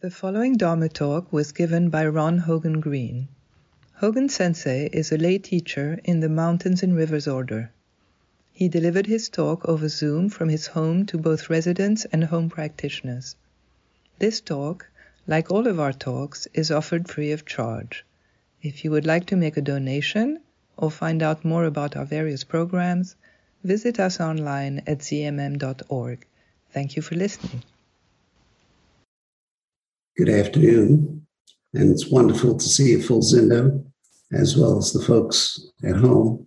The following Dharma talk was given by Ron Hogen Green. Hogen Sensei is a lay teacher in the Mountains and Rivers Order. He delivered his talk over Zoom from his home to both residents and home practitioners. This talk, like all of our talks, is offered free of charge. If you would like to make a donation or find out more about our various programs, visit us online at zmm.org. Thank you for listening. Good afternoon, and it's wonderful to see a full zendo, as well as the folks at home.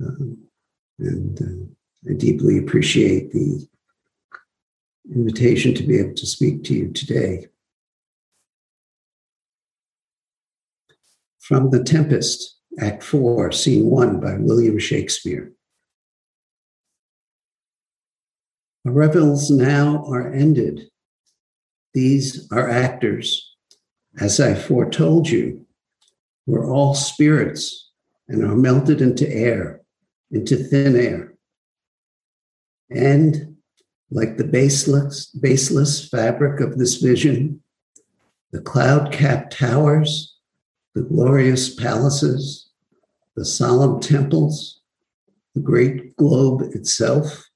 Um, and uh, I deeply appreciate the invitation to be able to speak to you today. From The Tempest, Act 4, Scene 1 by William Shakespeare. Our revels now are ended these are actors. As I foretold you, we're all spirits and are melted into air, into thin air. And like the baseless, baseless fabric of this vision, the cloud capped towers, the glorious palaces, the solemn temples, the great globe itself,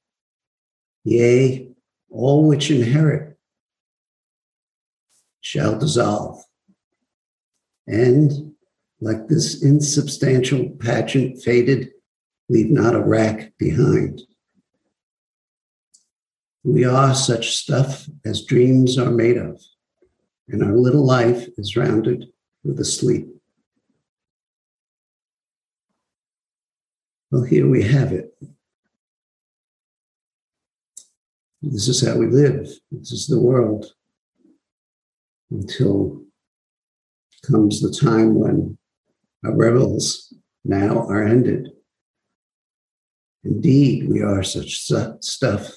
yea, all which inherit shall dissolve. And like this insubstantial pageant faded, leave not a rack behind. We are such stuff as dreams are made of, and our little life is rounded with a sleep. Well, here we have it. This is how we live. This is the world until comes the time when our revels now are ended. Indeed, we are such stuff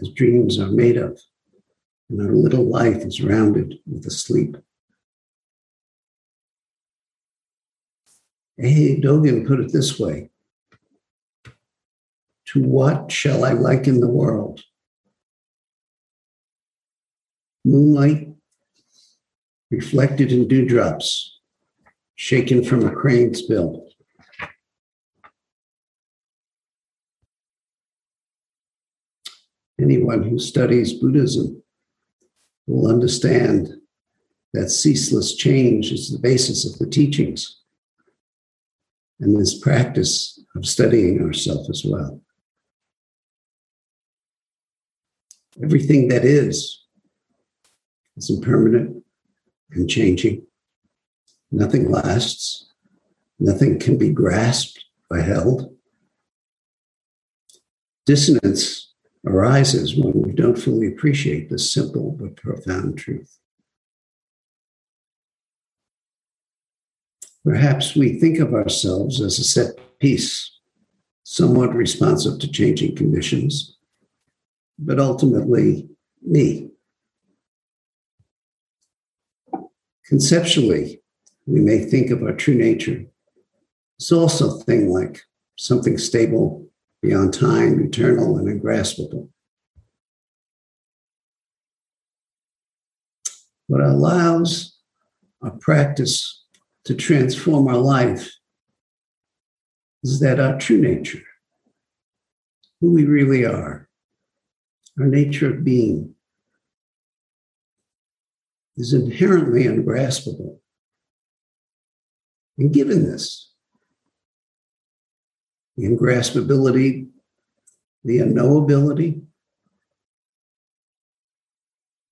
as dreams are made of, and our little life is rounded with a sleep. A. Dogen put it this way To what shall I liken the world? Moonlight reflected in dewdrops shaken from a crane's bill. Anyone who studies Buddhism will understand that ceaseless change is the basis of the teachings and this practice of studying ourselves as well. Everything that is is impermanent and changing. Nothing lasts. Nothing can be grasped or held. Dissonance arises when we don't fully appreciate this simple but profound truth. Perhaps we think of ourselves as a set piece, somewhat responsive to changing conditions, but ultimately me. Conceptually, we may think of our true nature as also a thing like something stable, beyond time, eternal, and ungraspable. What allows our practice to transform our life is that our true nature, who we really are, our nature of being, is inherently ungraspable. And given this, the ungraspability, the unknowability,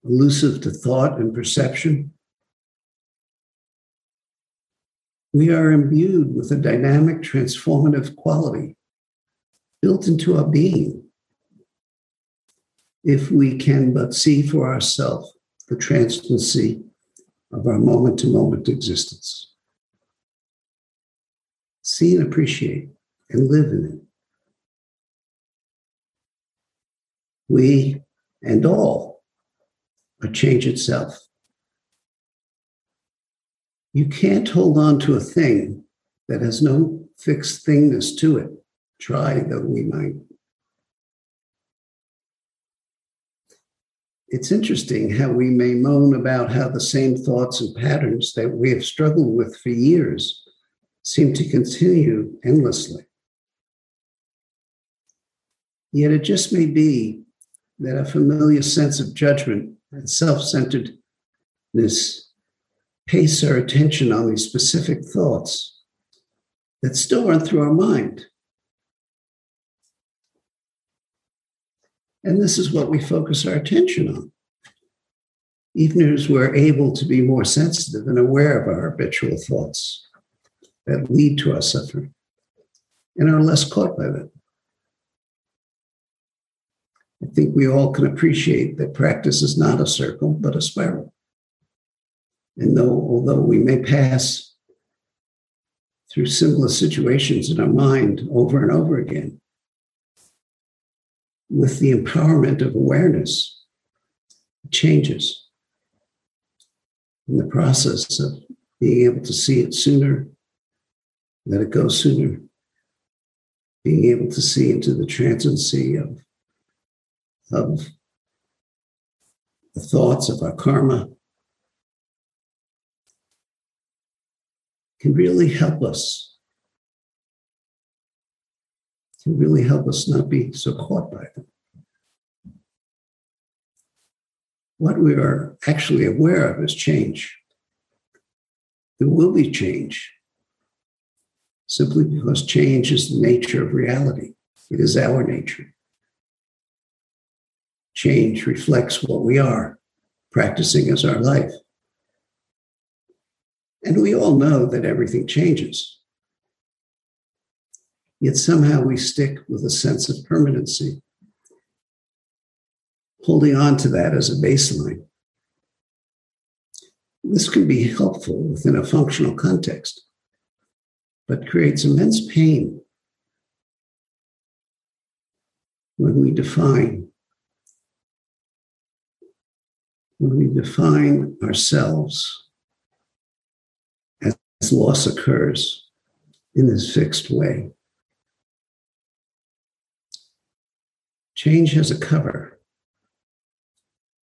elusive to thought and perception, we are imbued with a dynamic, transformative quality built into our being. If we can but see for ourselves the transiency of our moment to moment existence. See and appreciate and live in it. We and all are change itself. You can't hold on to a thing that has no fixed thingness to it. Try though we might. It's interesting how we may moan about how the same thoughts and patterns that we have struggled with for years seem to continue endlessly. Yet it just may be that a familiar sense of judgment and self centeredness pace our attention on these specific thoughts that still run through our mind. And this is what we focus our attention on. Even as we're able to be more sensitive and aware of our habitual thoughts that lead to our suffering and are less caught by them. I think we all can appreciate that practice is not a circle, but a spiral. And though, although we may pass through similar situations in our mind over and over again, with the empowerment of awareness, changes. In the process of being able to see it sooner, let it go sooner, being able to see into the transiency of, of the thoughts of our karma can really help us can really help us not be so caught by them. What we are actually aware of is change. There will be change simply because change is the nature of reality. It is our nature. Change reflects what we are practicing as our life. And we all know that everything changes. Yet somehow we stick with a sense of permanency, holding on to that as a baseline. This can be helpful within a functional context, but creates immense pain when we define when we define ourselves as loss occurs in this fixed way. Change has a cover,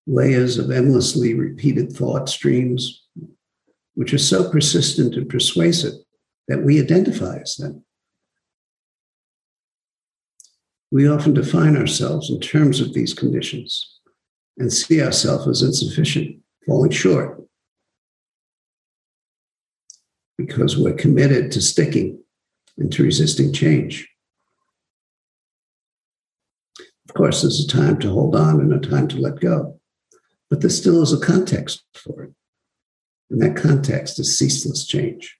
layers of endlessly repeated thought streams, which are so persistent and persuasive that we identify as them. We often define ourselves in terms of these conditions and see ourselves as insufficient, falling short, because we're committed to sticking and to resisting change. Of course, there's a time to hold on and a time to let go, but there still is a context for it. And that context is ceaseless change.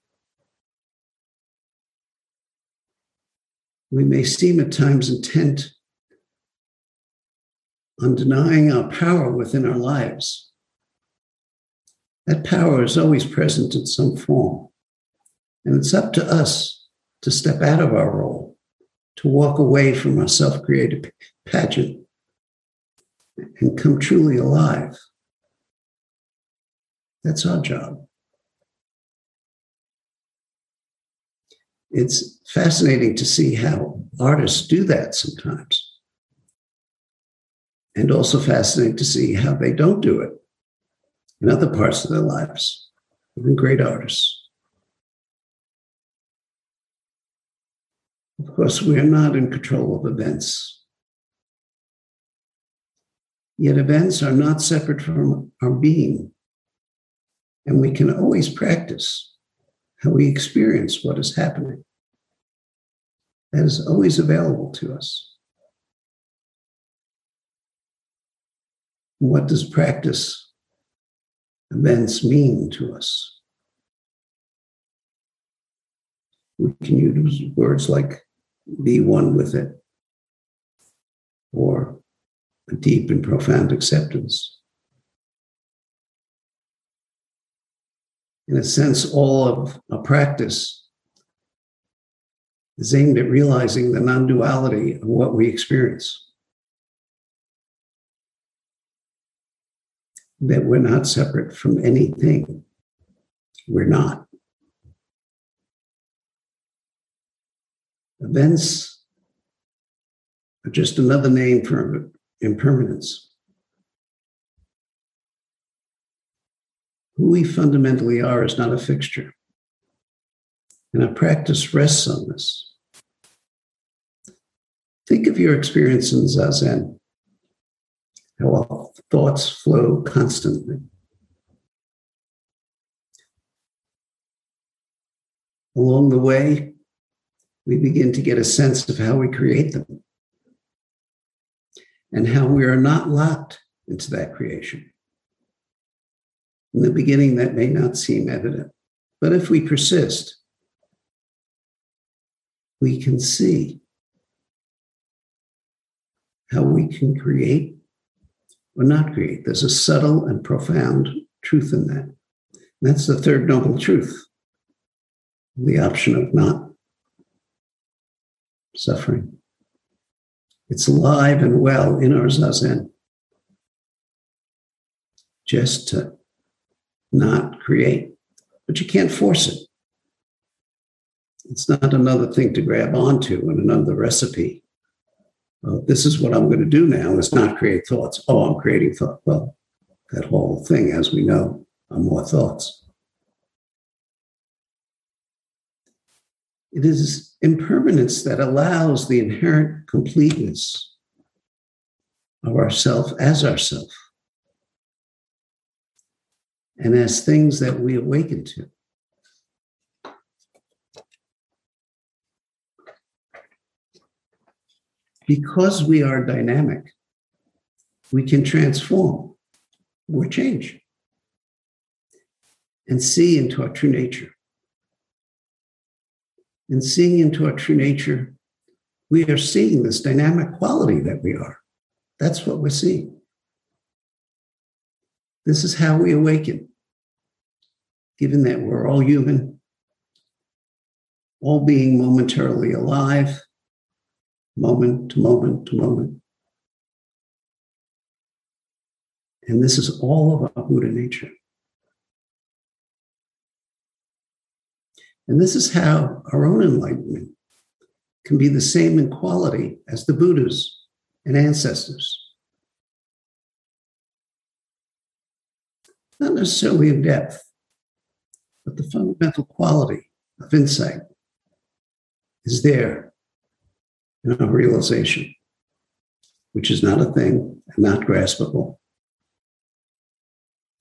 We may seem at times intent on denying our power within our lives. That power is always present in some form. And it's up to us to step out of our role, to walk away from our self created pageant and come truly alive. That's our job. It's fascinating to see how artists do that sometimes. And also fascinating to see how they don't do it in other parts of their lives. Even great artists. Of course, we are not in control of events. Yet events are not separate from our being. And we can always practice how we experience what is happening. That is always available to us. What does practice events mean to us? We can use words like be one with it or a deep and profound acceptance. In a sense, all of a practice is aimed at realizing the non duality of what we experience. That we're not separate from anything. We're not. Events are just another name for impermanence. who we fundamentally are is not a fixture. And our practice rests on this. Think of your experience in Zazen, how our thoughts flow constantly. Along the way, we begin to get a sense of how we create them and how we are not locked into that creation. In the beginning, that may not seem evident, but if we persist, we can see how we can create or not create. There's a subtle and profound truth in that. That's the third noble truth the option of not suffering. It's alive and well in our zazen. Just to not create, but you can't force it. It's not another thing to grab onto and another recipe. Uh, this is what I'm going to do now is not create thoughts. Oh, I'm creating thought. Well, that whole thing, as we know, are more thoughts. It is impermanence that allows the inherent completeness of ourself as ourself and as things that we awaken to. Because we are dynamic, we can transform or change and see into our true nature and seeing into our true nature, we are seeing this dynamic quality that we are. That's what we're seeing. This is how we awaken, given that we're all human, all being momentarily alive, moment to moment to moment. And this is all of our Buddha nature. And this is how our own enlightenment can be the same in quality as the Buddhas and ancestors. Not necessarily in depth, but the fundamental quality of insight is there in our realization, which is not a thing and not graspable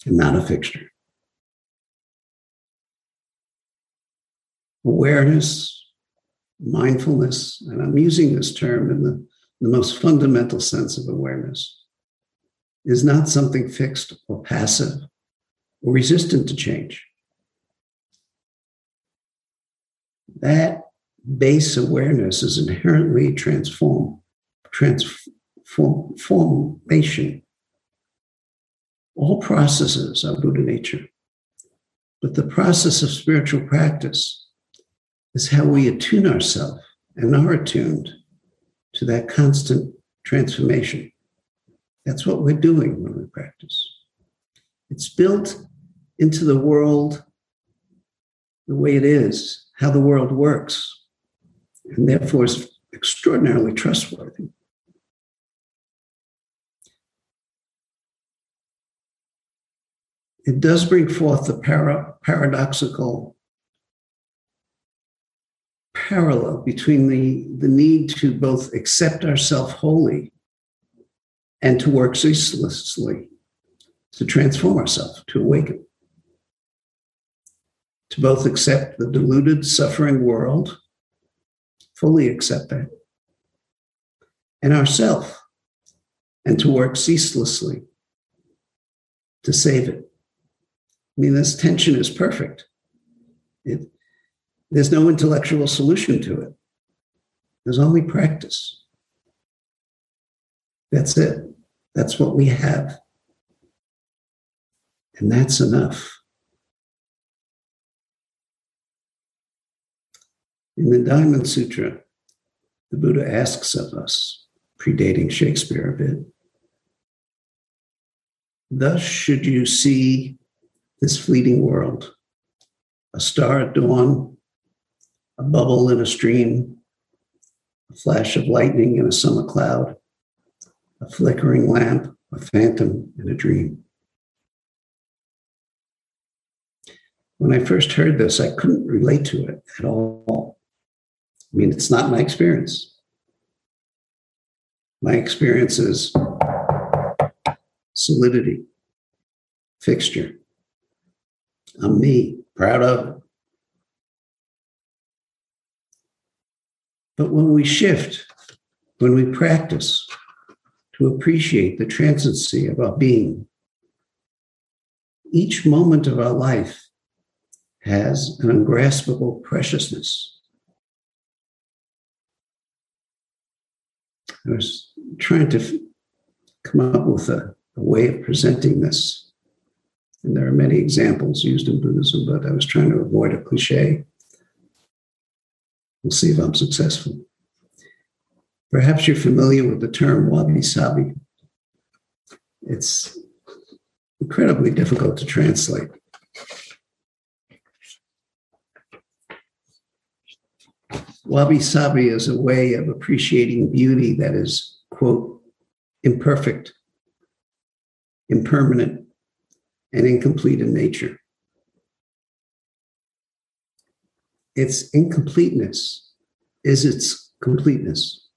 and not a fixture. Awareness, mindfulness, and I'm using this term in the, the most fundamental sense of awareness, is not something fixed or passive or resistant to change. That base awareness is inherently transform, transformation. All processes are Buddha nature. But the process of spiritual practice is how we attune ourselves and are attuned to that constant transformation. That's what we're doing when we practice. It's built into the world the way it is, how the world works, and therefore is extraordinarily trustworthy. It does bring forth the para- paradoxical parallel between the, the need to both accept ourselves wholly and to work ceaselessly to transform ourselves, to awaken, to both accept the deluded, suffering world, fully accept that, and ourself, and to work ceaselessly to save it. I mean, this tension is perfect. It, there's no intellectual solution to it. There's only practice. That's it. That's what we have. And that's enough. In the Diamond Sutra, the Buddha asks of us, predating Shakespeare a bit, thus should you see this fleeting world, a star at dawn a bubble in a stream, a flash of lightning in a summer cloud, a flickering lamp, a phantom in a dream. when I first heard this, I couldn't relate to it at all. I mean, it's not my experience. My experience is solidity, fixture. I'm me, proud of it. But when we shift, when we practice to appreciate the transiency of our being, each moment of our life has an ungraspable preciousness. I was trying to come up with a, a way of presenting this. And there are many examples used in Buddhism, but I was trying to avoid a cliche. We'll see if I'm successful. Perhaps you're familiar with the term wabi sabi. It's incredibly difficult to translate. Wabi sabi is a way of appreciating beauty that is, quote, imperfect, impermanent, and incomplete in nature. Its incompleteness is its completeness.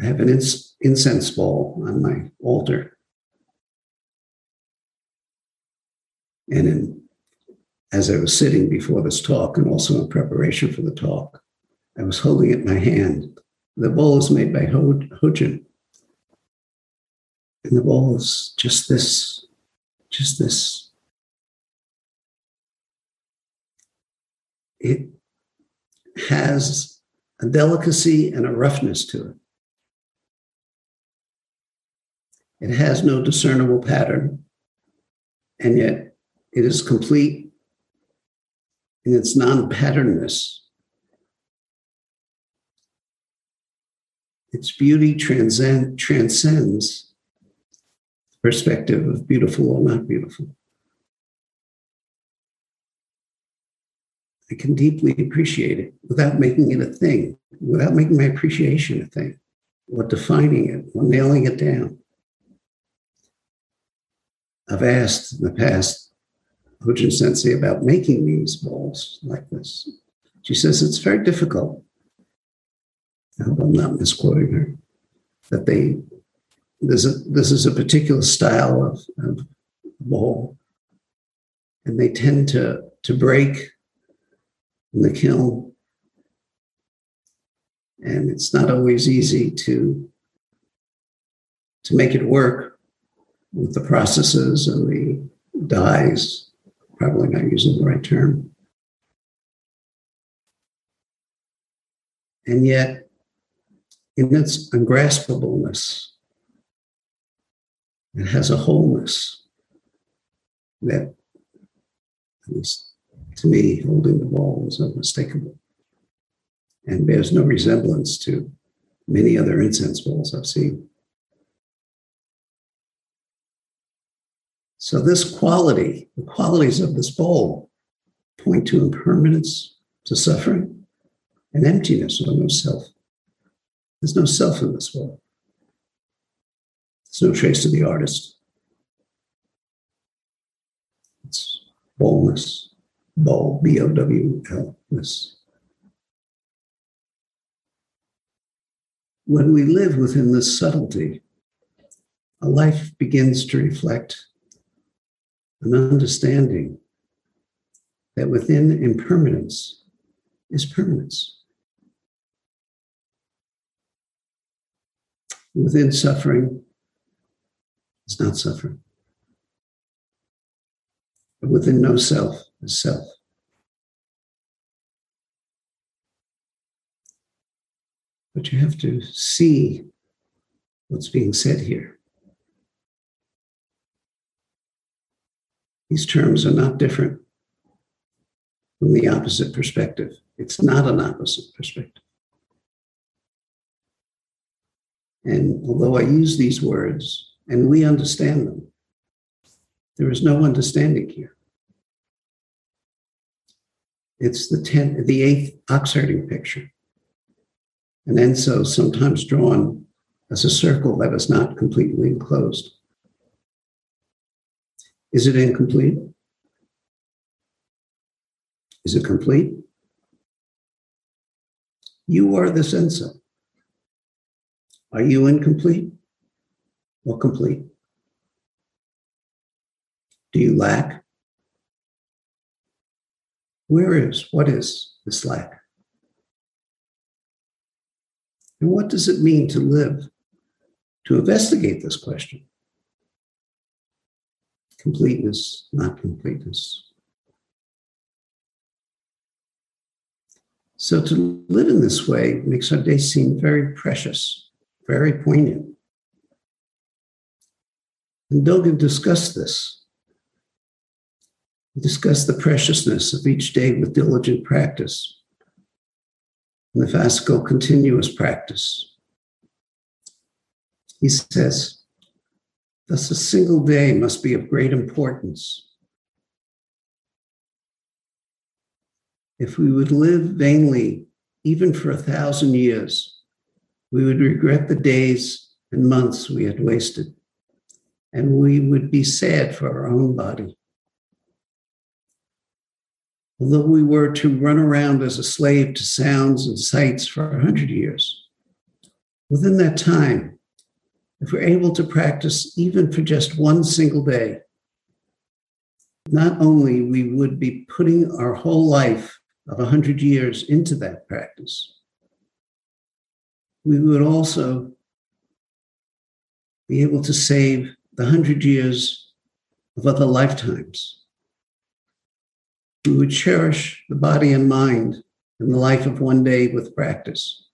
I have an incense bowl on my altar. And in, as I was sitting before this talk and also in preparation for the talk, I was holding it in my hand. The bowl is made by Ho- Hojin. And the bowl is just this, just this it has a delicacy and a roughness to it. It has no discernible pattern, and yet it is complete in its non patternness. Its beauty transcend, transcends the perspective of beautiful or not beautiful. I can deeply appreciate it without making it a thing, without making my appreciation a thing, or defining it, or nailing it down. I've asked in the past Hojin Sensei about making these balls like this. She says it's very difficult. I hope I'm not misquoting her. That they there's a this is a particular style of, of ball, and they tend to to break the kiln. And it's not always easy to, to make it work with the processes and the dyes, probably not using the right term. And yet, in its ungraspableness, it has a wholeness that, at least to me, holding the ball is unmistakable and bears no resemblance to many other incense bowls I've seen. So, this quality, the qualities of this bowl, point to impermanence, to suffering, and emptiness or no self. There's no self in this bowl. There's no trace of the artist. It's boldness. Bowl, B O W L, this. When we live within this subtlety, a life begins to reflect an understanding that within impermanence is permanence. Within suffering is not suffering. Within no self is self. But you have to see what's being said here. These terms are not different from the opposite perspective. It's not an opposite perspective. And although I use these words and we understand them, there is no understanding here. It's the tenth, the eighth oxherding picture. And Enso sometimes drawn as a circle that is not completely enclosed. Is it incomplete? Is it complete? You are the sensor. Are you incomplete or complete? Do you lack? Where is, what is this lack? And what does it mean to live? To investigate this question. Completeness, not completeness. So to live in this way makes our day seem very precious, very poignant. And Dogen discussed this. He discussed the preciousness of each day with diligent practice, and the fascicle continuous practice. He says, thus a single day must be of great importance If we would live vainly, even for a thousand years, we would regret the days and months we had wasted, and we would be sad for our own body. Although we were to run around as a slave to sounds and sights for a hundred years, within that time, if we're able to practice even for just one single day, not only we would be putting our whole life of 100 years into that practice, we would also be able to save the 100 years of other lifetimes. We would cherish the body and mind and the life of one day with practice.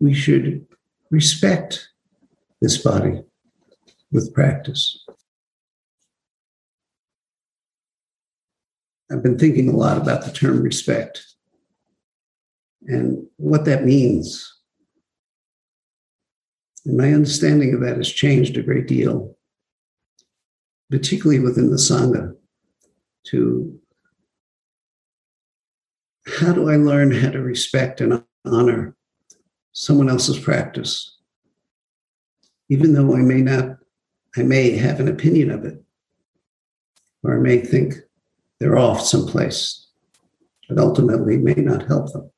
We should respect this body with practice. I've been thinking a lot about the term respect and what that means. And my understanding of that has changed a great deal, particularly within the Sangha, to how do I learn how to respect and honor someone else's practice? Even though I may not, I may have an opinion of it, or I may think they're off someplace that ultimately may not help them.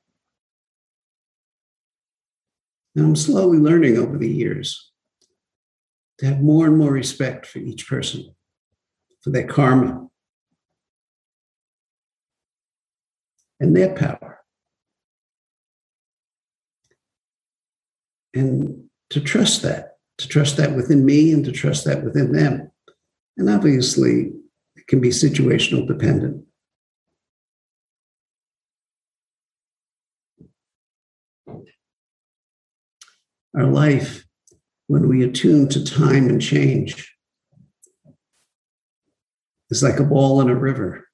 Now, I'm slowly learning over the years to have more and more respect for each person, for their karma, and their power. And to trust that, to trust that within me and to trust that within them. And obviously, it can be situational dependent. Our life, when we attune to time and change, is like a ball in a river.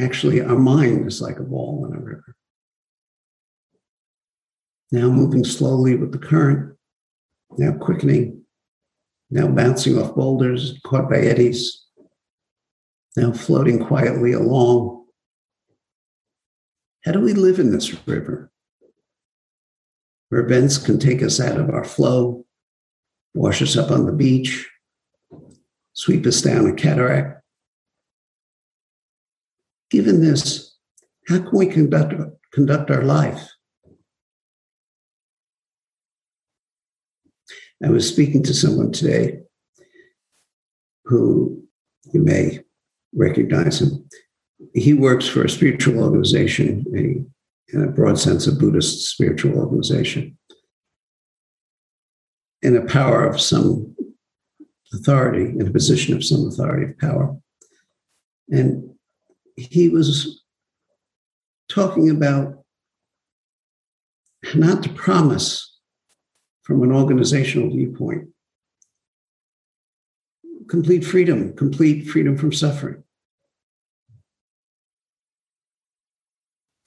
Actually, our mind is like a ball in a river. Now moving slowly with the current, now quickening, now bouncing off boulders, caught by eddies, now floating quietly along. How do we live in this river? Where events can take us out of our flow, wash us up on the beach, sweep us down a cataract. Given this, how can we conduct, conduct our life? I was speaking to someone today who you may recognize him. He works for a spiritual organization, a, in a broad sense, a Buddhist spiritual organization, in a power of some authority, in a position of some authority of power. And he was talking about not to promise from an organizational viewpoint. Complete freedom, complete freedom from suffering.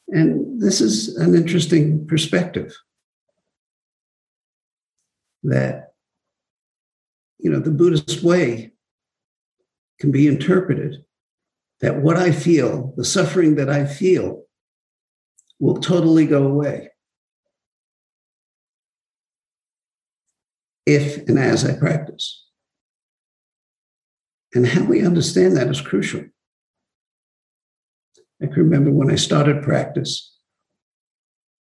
And this is an interesting perspective that, you know, the Buddhist way can be interpreted that what I feel, the suffering that I feel, will totally go away. if and as I practice. And how we understand that is crucial. I can remember when I started practice,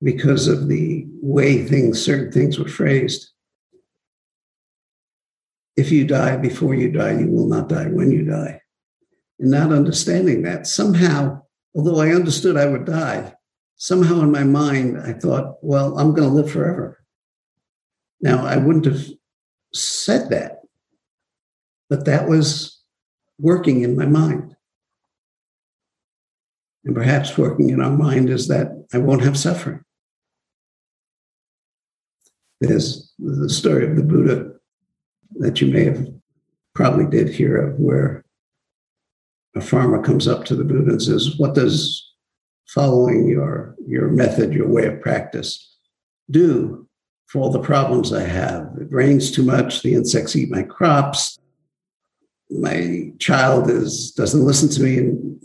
because of the way things, certain things were phrased. If you die before you die, you will not die when you die. And not understanding that, somehow, although I understood I would die, somehow in my mind, I thought, well, I'm going to live forever. Now, I wouldn't have said that, but that was working in my mind. And perhaps working in our mind is that I won't have suffering. There's the story of the Buddha that you may have probably did hear of, where a farmer comes up to the Buddha and says, What does following your, your method, your way of practice, do for all the problems I have? It rains too much, the insects eat my crops, my child is doesn't listen to me, and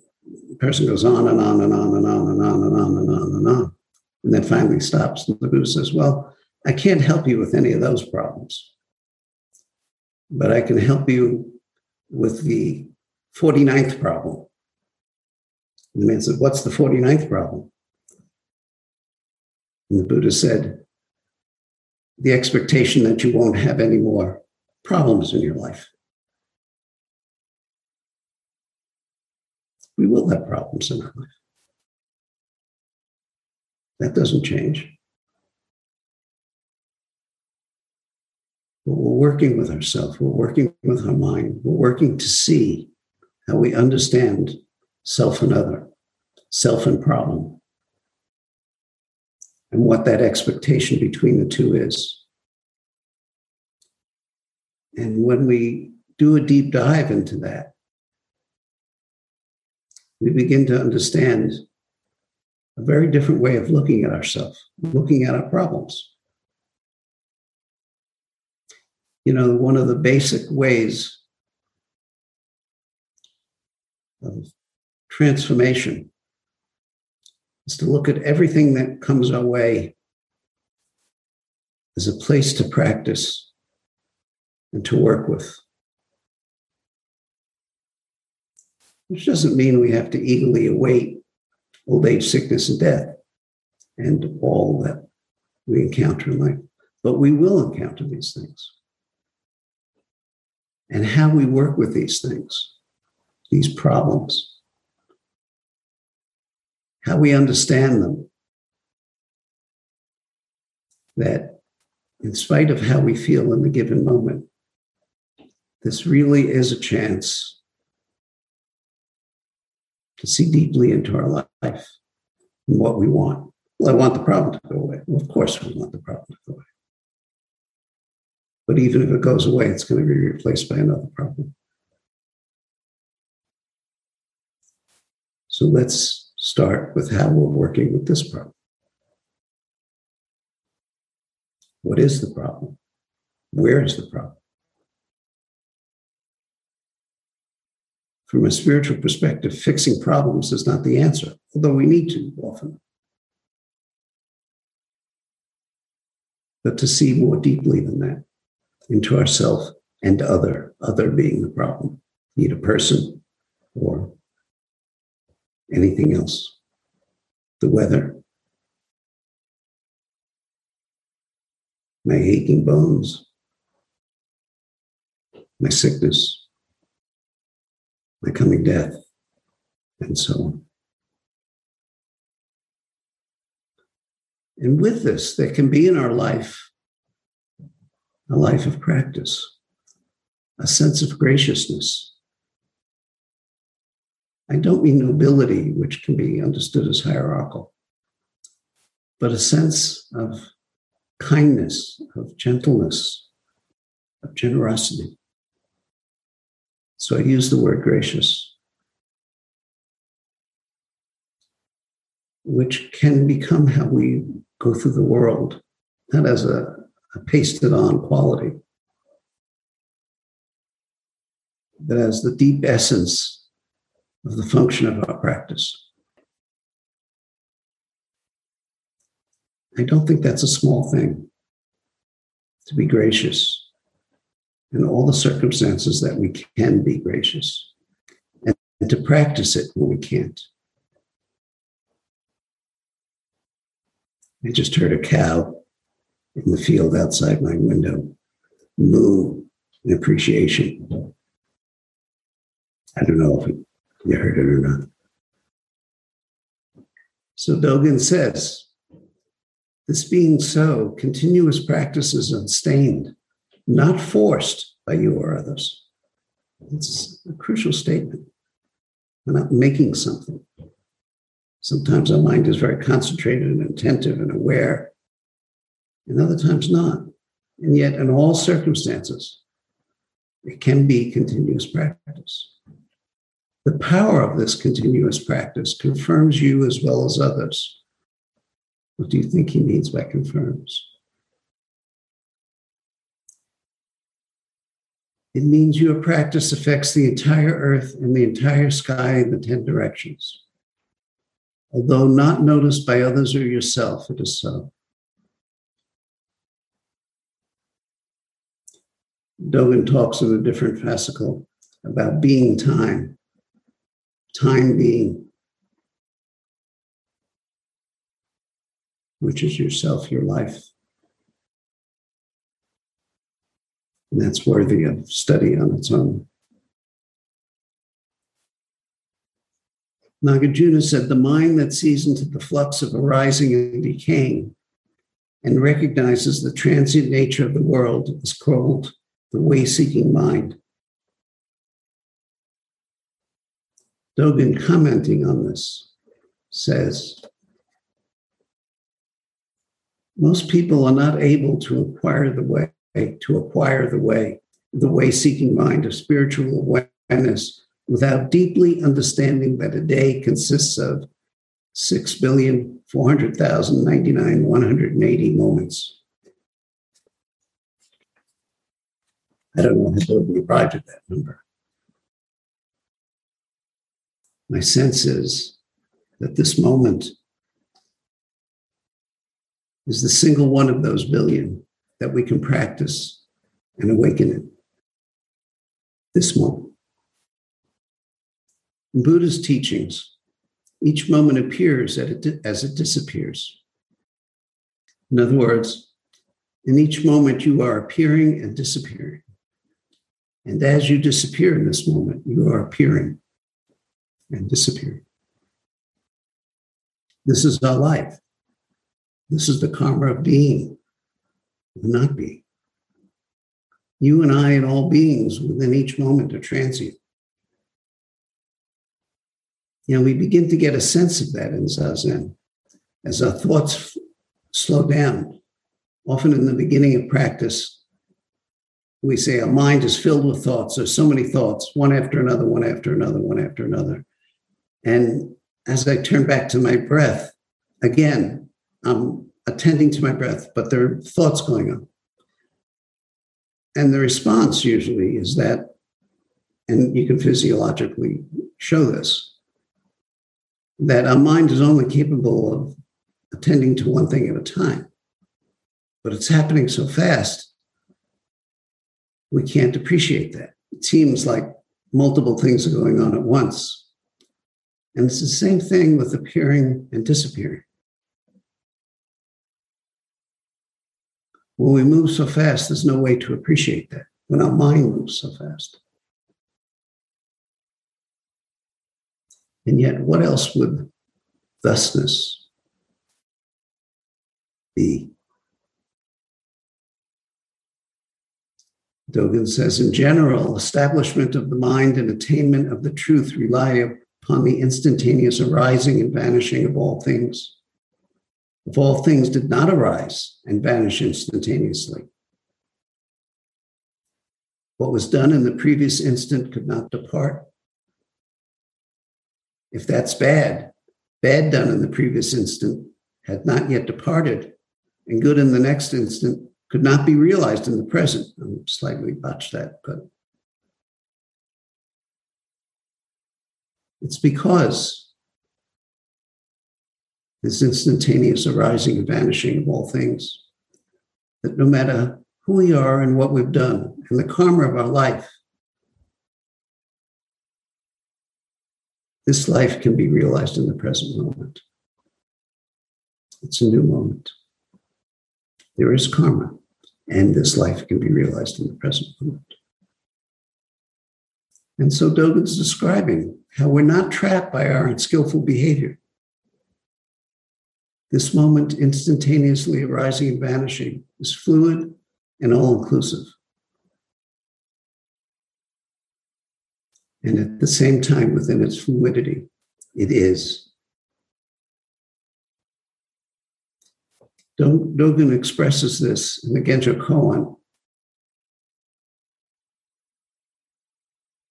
the person goes on and on and on and on and on and on and on and on. And then finally stops. And the Buddha says, Well, I can't help you with any of those problems, but I can help you with the 49th problem. The man said, What's the 49th problem? And the Buddha said, The expectation that you won't have any more problems in your life. We will have problems in our life. That doesn't change. We're working with ourselves, we're working with our mind, we're working to see how we understand self and other, self and problem, and what that expectation between the two is. And when we do a deep dive into that, we begin to understand a very different way of looking at ourselves, looking at our problems you know, one of the basic ways of transformation is to look at everything that comes our way as a place to practice and to work with. Which doesn't mean we have to eagerly await old age, sickness, and death and all that we encounter in life, but we will encounter these things and how we work with these things, these problems, how we understand them. That in spite of how we feel in the given moment, this really is a chance to see deeply into our life and what we want. Well, I want the problem to go away. Well, of course, we want the problem to go away. But even if it goes away, it's going to be replaced by another problem. So let's start with how we're working with this problem. What is the problem? Where is the problem? From a spiritual perspective, fixing problems is not the answer, although we need to often. But to see more deeply than that into ourself and other, other being the problem, be it a person or anything else. The weather, my aching bones, my sickness, my coming death, and so on. And with this, there can be in our life a life of practice, a sense of graciousness. I don't mean nobility, which can be understood as hierarchical, but a sense of kindness, of gentleness, of generosity. So I use the word gracious, which can become how we go through the world, not as a a pasted on quality that has the deep essence of the function of our practice. I don't think that's a small thing to be gracious in all the circumstances that we can be gracious and, and to practice it when we can't. I just heard a cow in the field outside my window moo appreciation. I don't know if you heard it or not. So Dogen says, this being so, continuous practice is unstained, not forced by you or others. It's a crucial statement. We're not making something. Sometimes our mind is very concentrated and attentive and aware, and other times not. And yet, in all circumstances, it can be continuous practice. The power of this continuous practice confirms you as well as others what do you think he means by confirms? It means your practice affects the entire earth and the entire sky in the 10 directions. Although not noticed by others or yourself, it is so. Dogen talks in a different fascicle about being time, time being. which is yourself, your life. And that's worthy of study on its own. Nagarjuna said, The mind that sees into the flux of arising and decaying and recognizes the transient nature of the world is called the way seeking mind. Dogen, commenting on this, says, most people are not able to acquire the way, to acquire the way, the way seeking mind of spiritual awareness without deeply understanding that a day consists of 6,400,099,180 moments. I don't know how we arrived at that number. My sense is that this moment is the single one of those billion that we can practice and awaken it this moment. In Buddha's teachings, each moment appears as it disappears. In other words, in each moment, you are appearing and disappearing. And as you disappear in this moment, you are appearing and disappearing. This is our life. This is the karma of being, not being. You and I and all beings within each moment are transient. You know, we begin to get a sense of that in Zazen as our thoughts slow down. Often in the beginning of practice, we say our mind is filled with thoughts. There's so many thoughts, one after another, one after another, one after another. And as I turn back to my breath, again, I'm attending to my breath, but there are thoughts going on. And the response usually is that, and you can physiologically show this, that our mind is only capable of attending to one thing at a time. But it's happening so fast, we can't appreciate that. It seems like multiple things are going on at once. And it's the same thing with appearing and disappearing. When we move so fast, there's no way to appreciate that when our mind moves so fast. And yet, what else would thusness be? Dogen says, in general, establishment of the mind and attainment of the truth rely upon the instantaneous arising and vanishing of all things if all things did not arise and vanish instantaneously. What was done in the previous instant could not depart. If that's bad, bad done in the previous instant had not yet departed, and good in the next instant could not be realized in the present. I'm slightly botched that, but it's because this instantaneous arising and vanishing of all things. That no matter who we are and what we've done and the karma of our life, this life can be realized in the present moment. It's a new moment. There is karma, and this life can be realized in the present moment. And so Dogen's describing how we're not trapped by our unskillful behavior. This moment, instantaneously arising and vanishing, is fluid and all inclusive. And at the same time, within its fluidity, it is. Dogen expresses this in the Genjo Koan.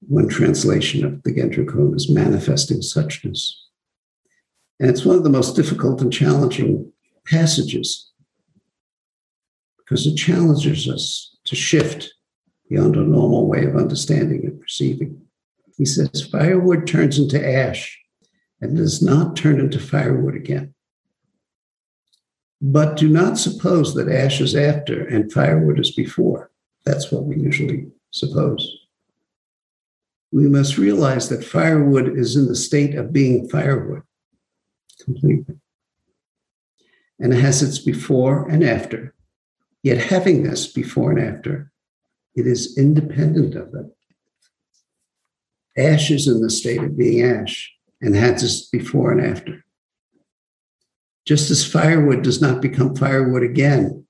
One translation of the Genjo Koan is manifesting suchness. And it's one of the most difficult and challenging passages because it challenges us to shift beyond a normal way of understanding and perceiving. He says, firewood turns into ash and does not turn into firewood again. But do not suppose that ash is after and firewood is before. That's what we usually suppose. We must realize that firewood is in the state of being firewood completely. And it has its before and after. Yet having this before and after, it is independent of it. Ash is in the state of being ash and has its before and after. Just as firewood does not become firewood again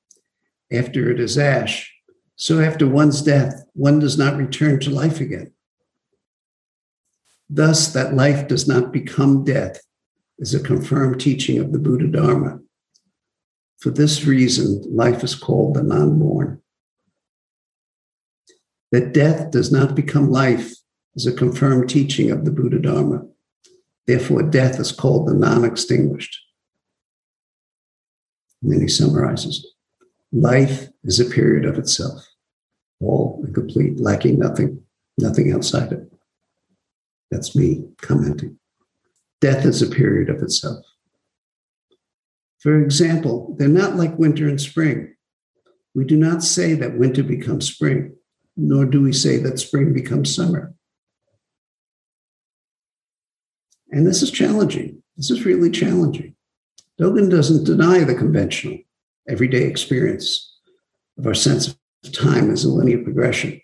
after it is ash, so after one's death, one does not return to life again. Thus, that life does not become death is a confirmed teaching of the Buddha Dharma. For this reason, life is called the non born. That death does not become life is a confirmed teaching of the Buddha Dharma. Therefore, death is called the non extinguished. And then he summarizes life is a period of itself, all and complete, lacking nothing, nothing outside it. That's me commenting. Death is a period of itself. For example, they're not like winter and spring. We do not say that winter becomes spring, nor do we say that spring becomes summer. And this is challenging. This is really challenging. Dogen doesn't deny the conventional, everyday experience of our sense of time as a linear progression.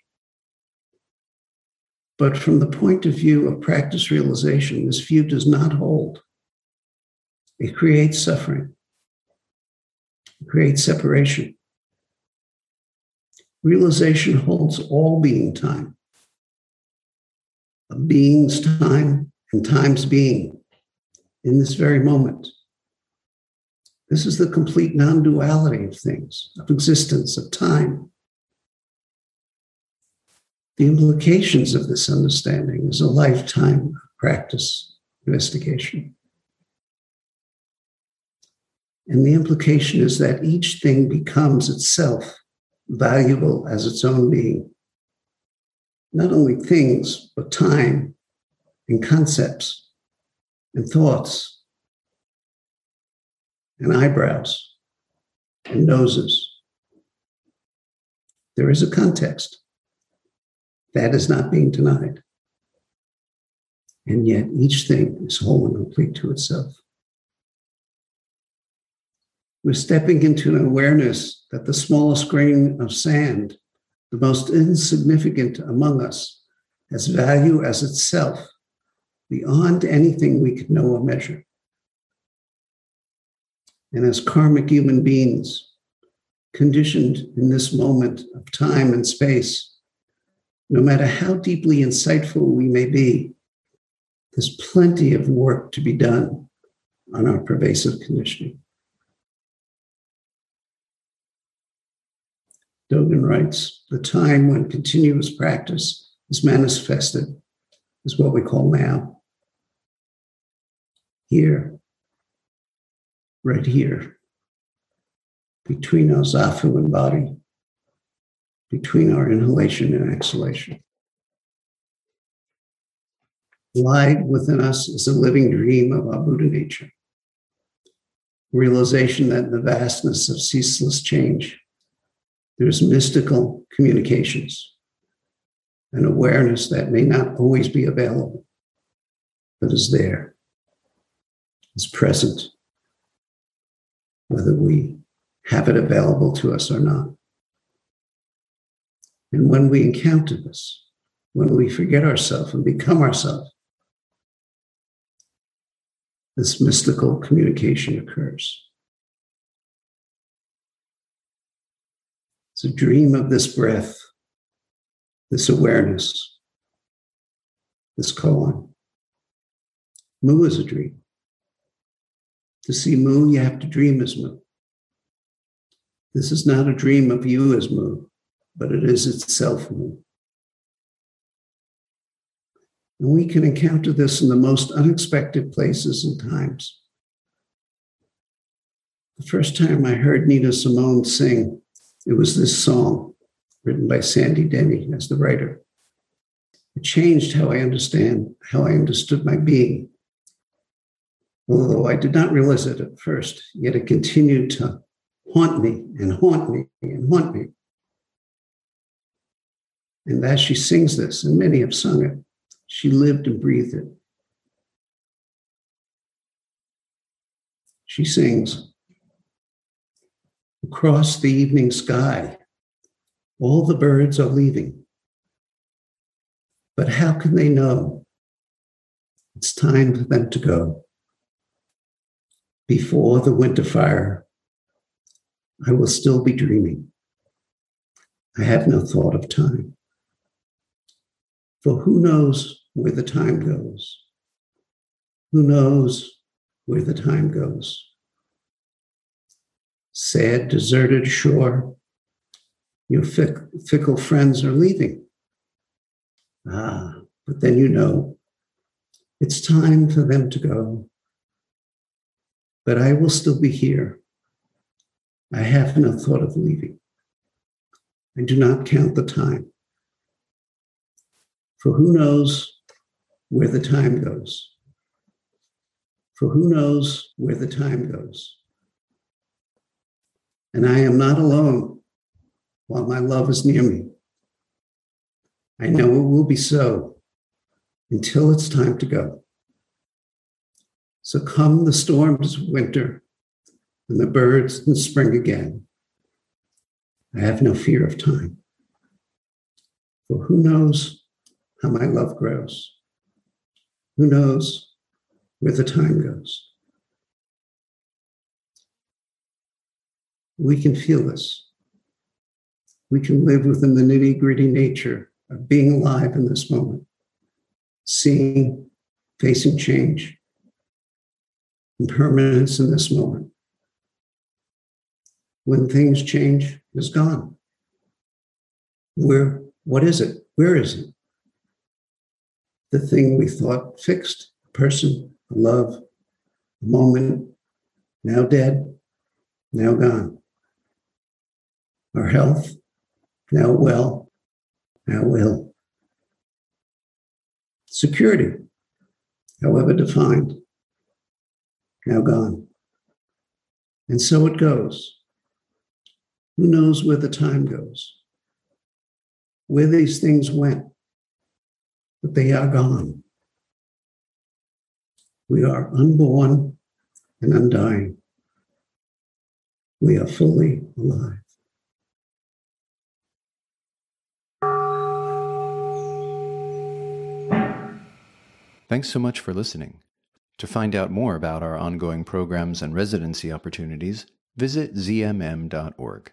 But from the point of view of practice realization, this view does not hold. It creates suffering, it creates separation. Realization holds all being time, a being's time and time's being in this very moment. This is the complete non duality of things, of existence, of time. The implications of this understanding is a lifetime of practice investigation. And the implication is that each thing becomes itself valuable as its own being. Not only things, but time and concepts and thoughts and eyebrows and noses. There is a context. That is not being denied. And yet each thing is whole and complete to itself. We're stepping into an awareness that the smallest grain of sand, the most insignificant among us, has value as itself beyond anything we could know or measure. And as karmic human beings, conditioned in this moment of time and space, no matter how deeply insightful we may be, there's plenty of work to be done on our pervasive conditioning. Dogen writes the time when continuous practice is manifested is what we call now. Here, right here, between our zafu and body, between our inhalation and exhalation. Lied within us is a living dream of our Buddha nature. Realization that in the vastness of ceaseless change, there's mystical communications, an awareness that may not always be available, but is there, is present, whether we have it available to us or not. And when we encounter this, when we forget ourselves and become ourselves, this mystical communication occurs. It's a dream of this breath, this awareness, this koan. Mu is a dream. To see moon, you have to dream as moon. This is not a dream of you as moon, but it is itself moon. And we can encounter this in the most unexpected places and times. The first time I heard Nina Simone sing, it was this song written by Sandy Denny as the writer. It changed how I understand, how I understood my being. Although I did not realize it at first, yet it continued to haunt me and haunt me and haunt me. And as she sings this, and many have sung it, she lived and breathed it. She sings, Across the evening sky, all the birds are leaving. But how can they know? It's time for them to go. Before the winter fire, I will still be dreaming. I have no thought of time. For who knows where the time goes? Who knows where the time goes? Sad, deserted shore, your fick- fickle friends are leaving. Ah, but then you know it's time for them to go. But I will still be here. I have no thought of leaving. I do not count the time. For who knows where the time goes? For who knows where the time goes? And I am not alone while my love is near me. I know it will be so until it's time to go. So come the storms winter and the birds in spring again. I have no fear of time. For who knows how my love grows. Who knows where the time goes? We can feel this. We can live within the nitty gritty nature of being alive in this moment, seeing, facing change, impermanence in this moment. When things change, is gone. Where, what is it? Where is it? the thing we thought fixed a person, a love, a moment, now dead, now gone. Our health, now well, now ill. Security, however defined, now gone. And so it goes. Who knows where the time goes? Where these things went? but they are gone. We are unborn and undying. We are fully alive. Thanks so much for listening. To find out more about our ongoing programs and residency opportunities, visit zmm.org.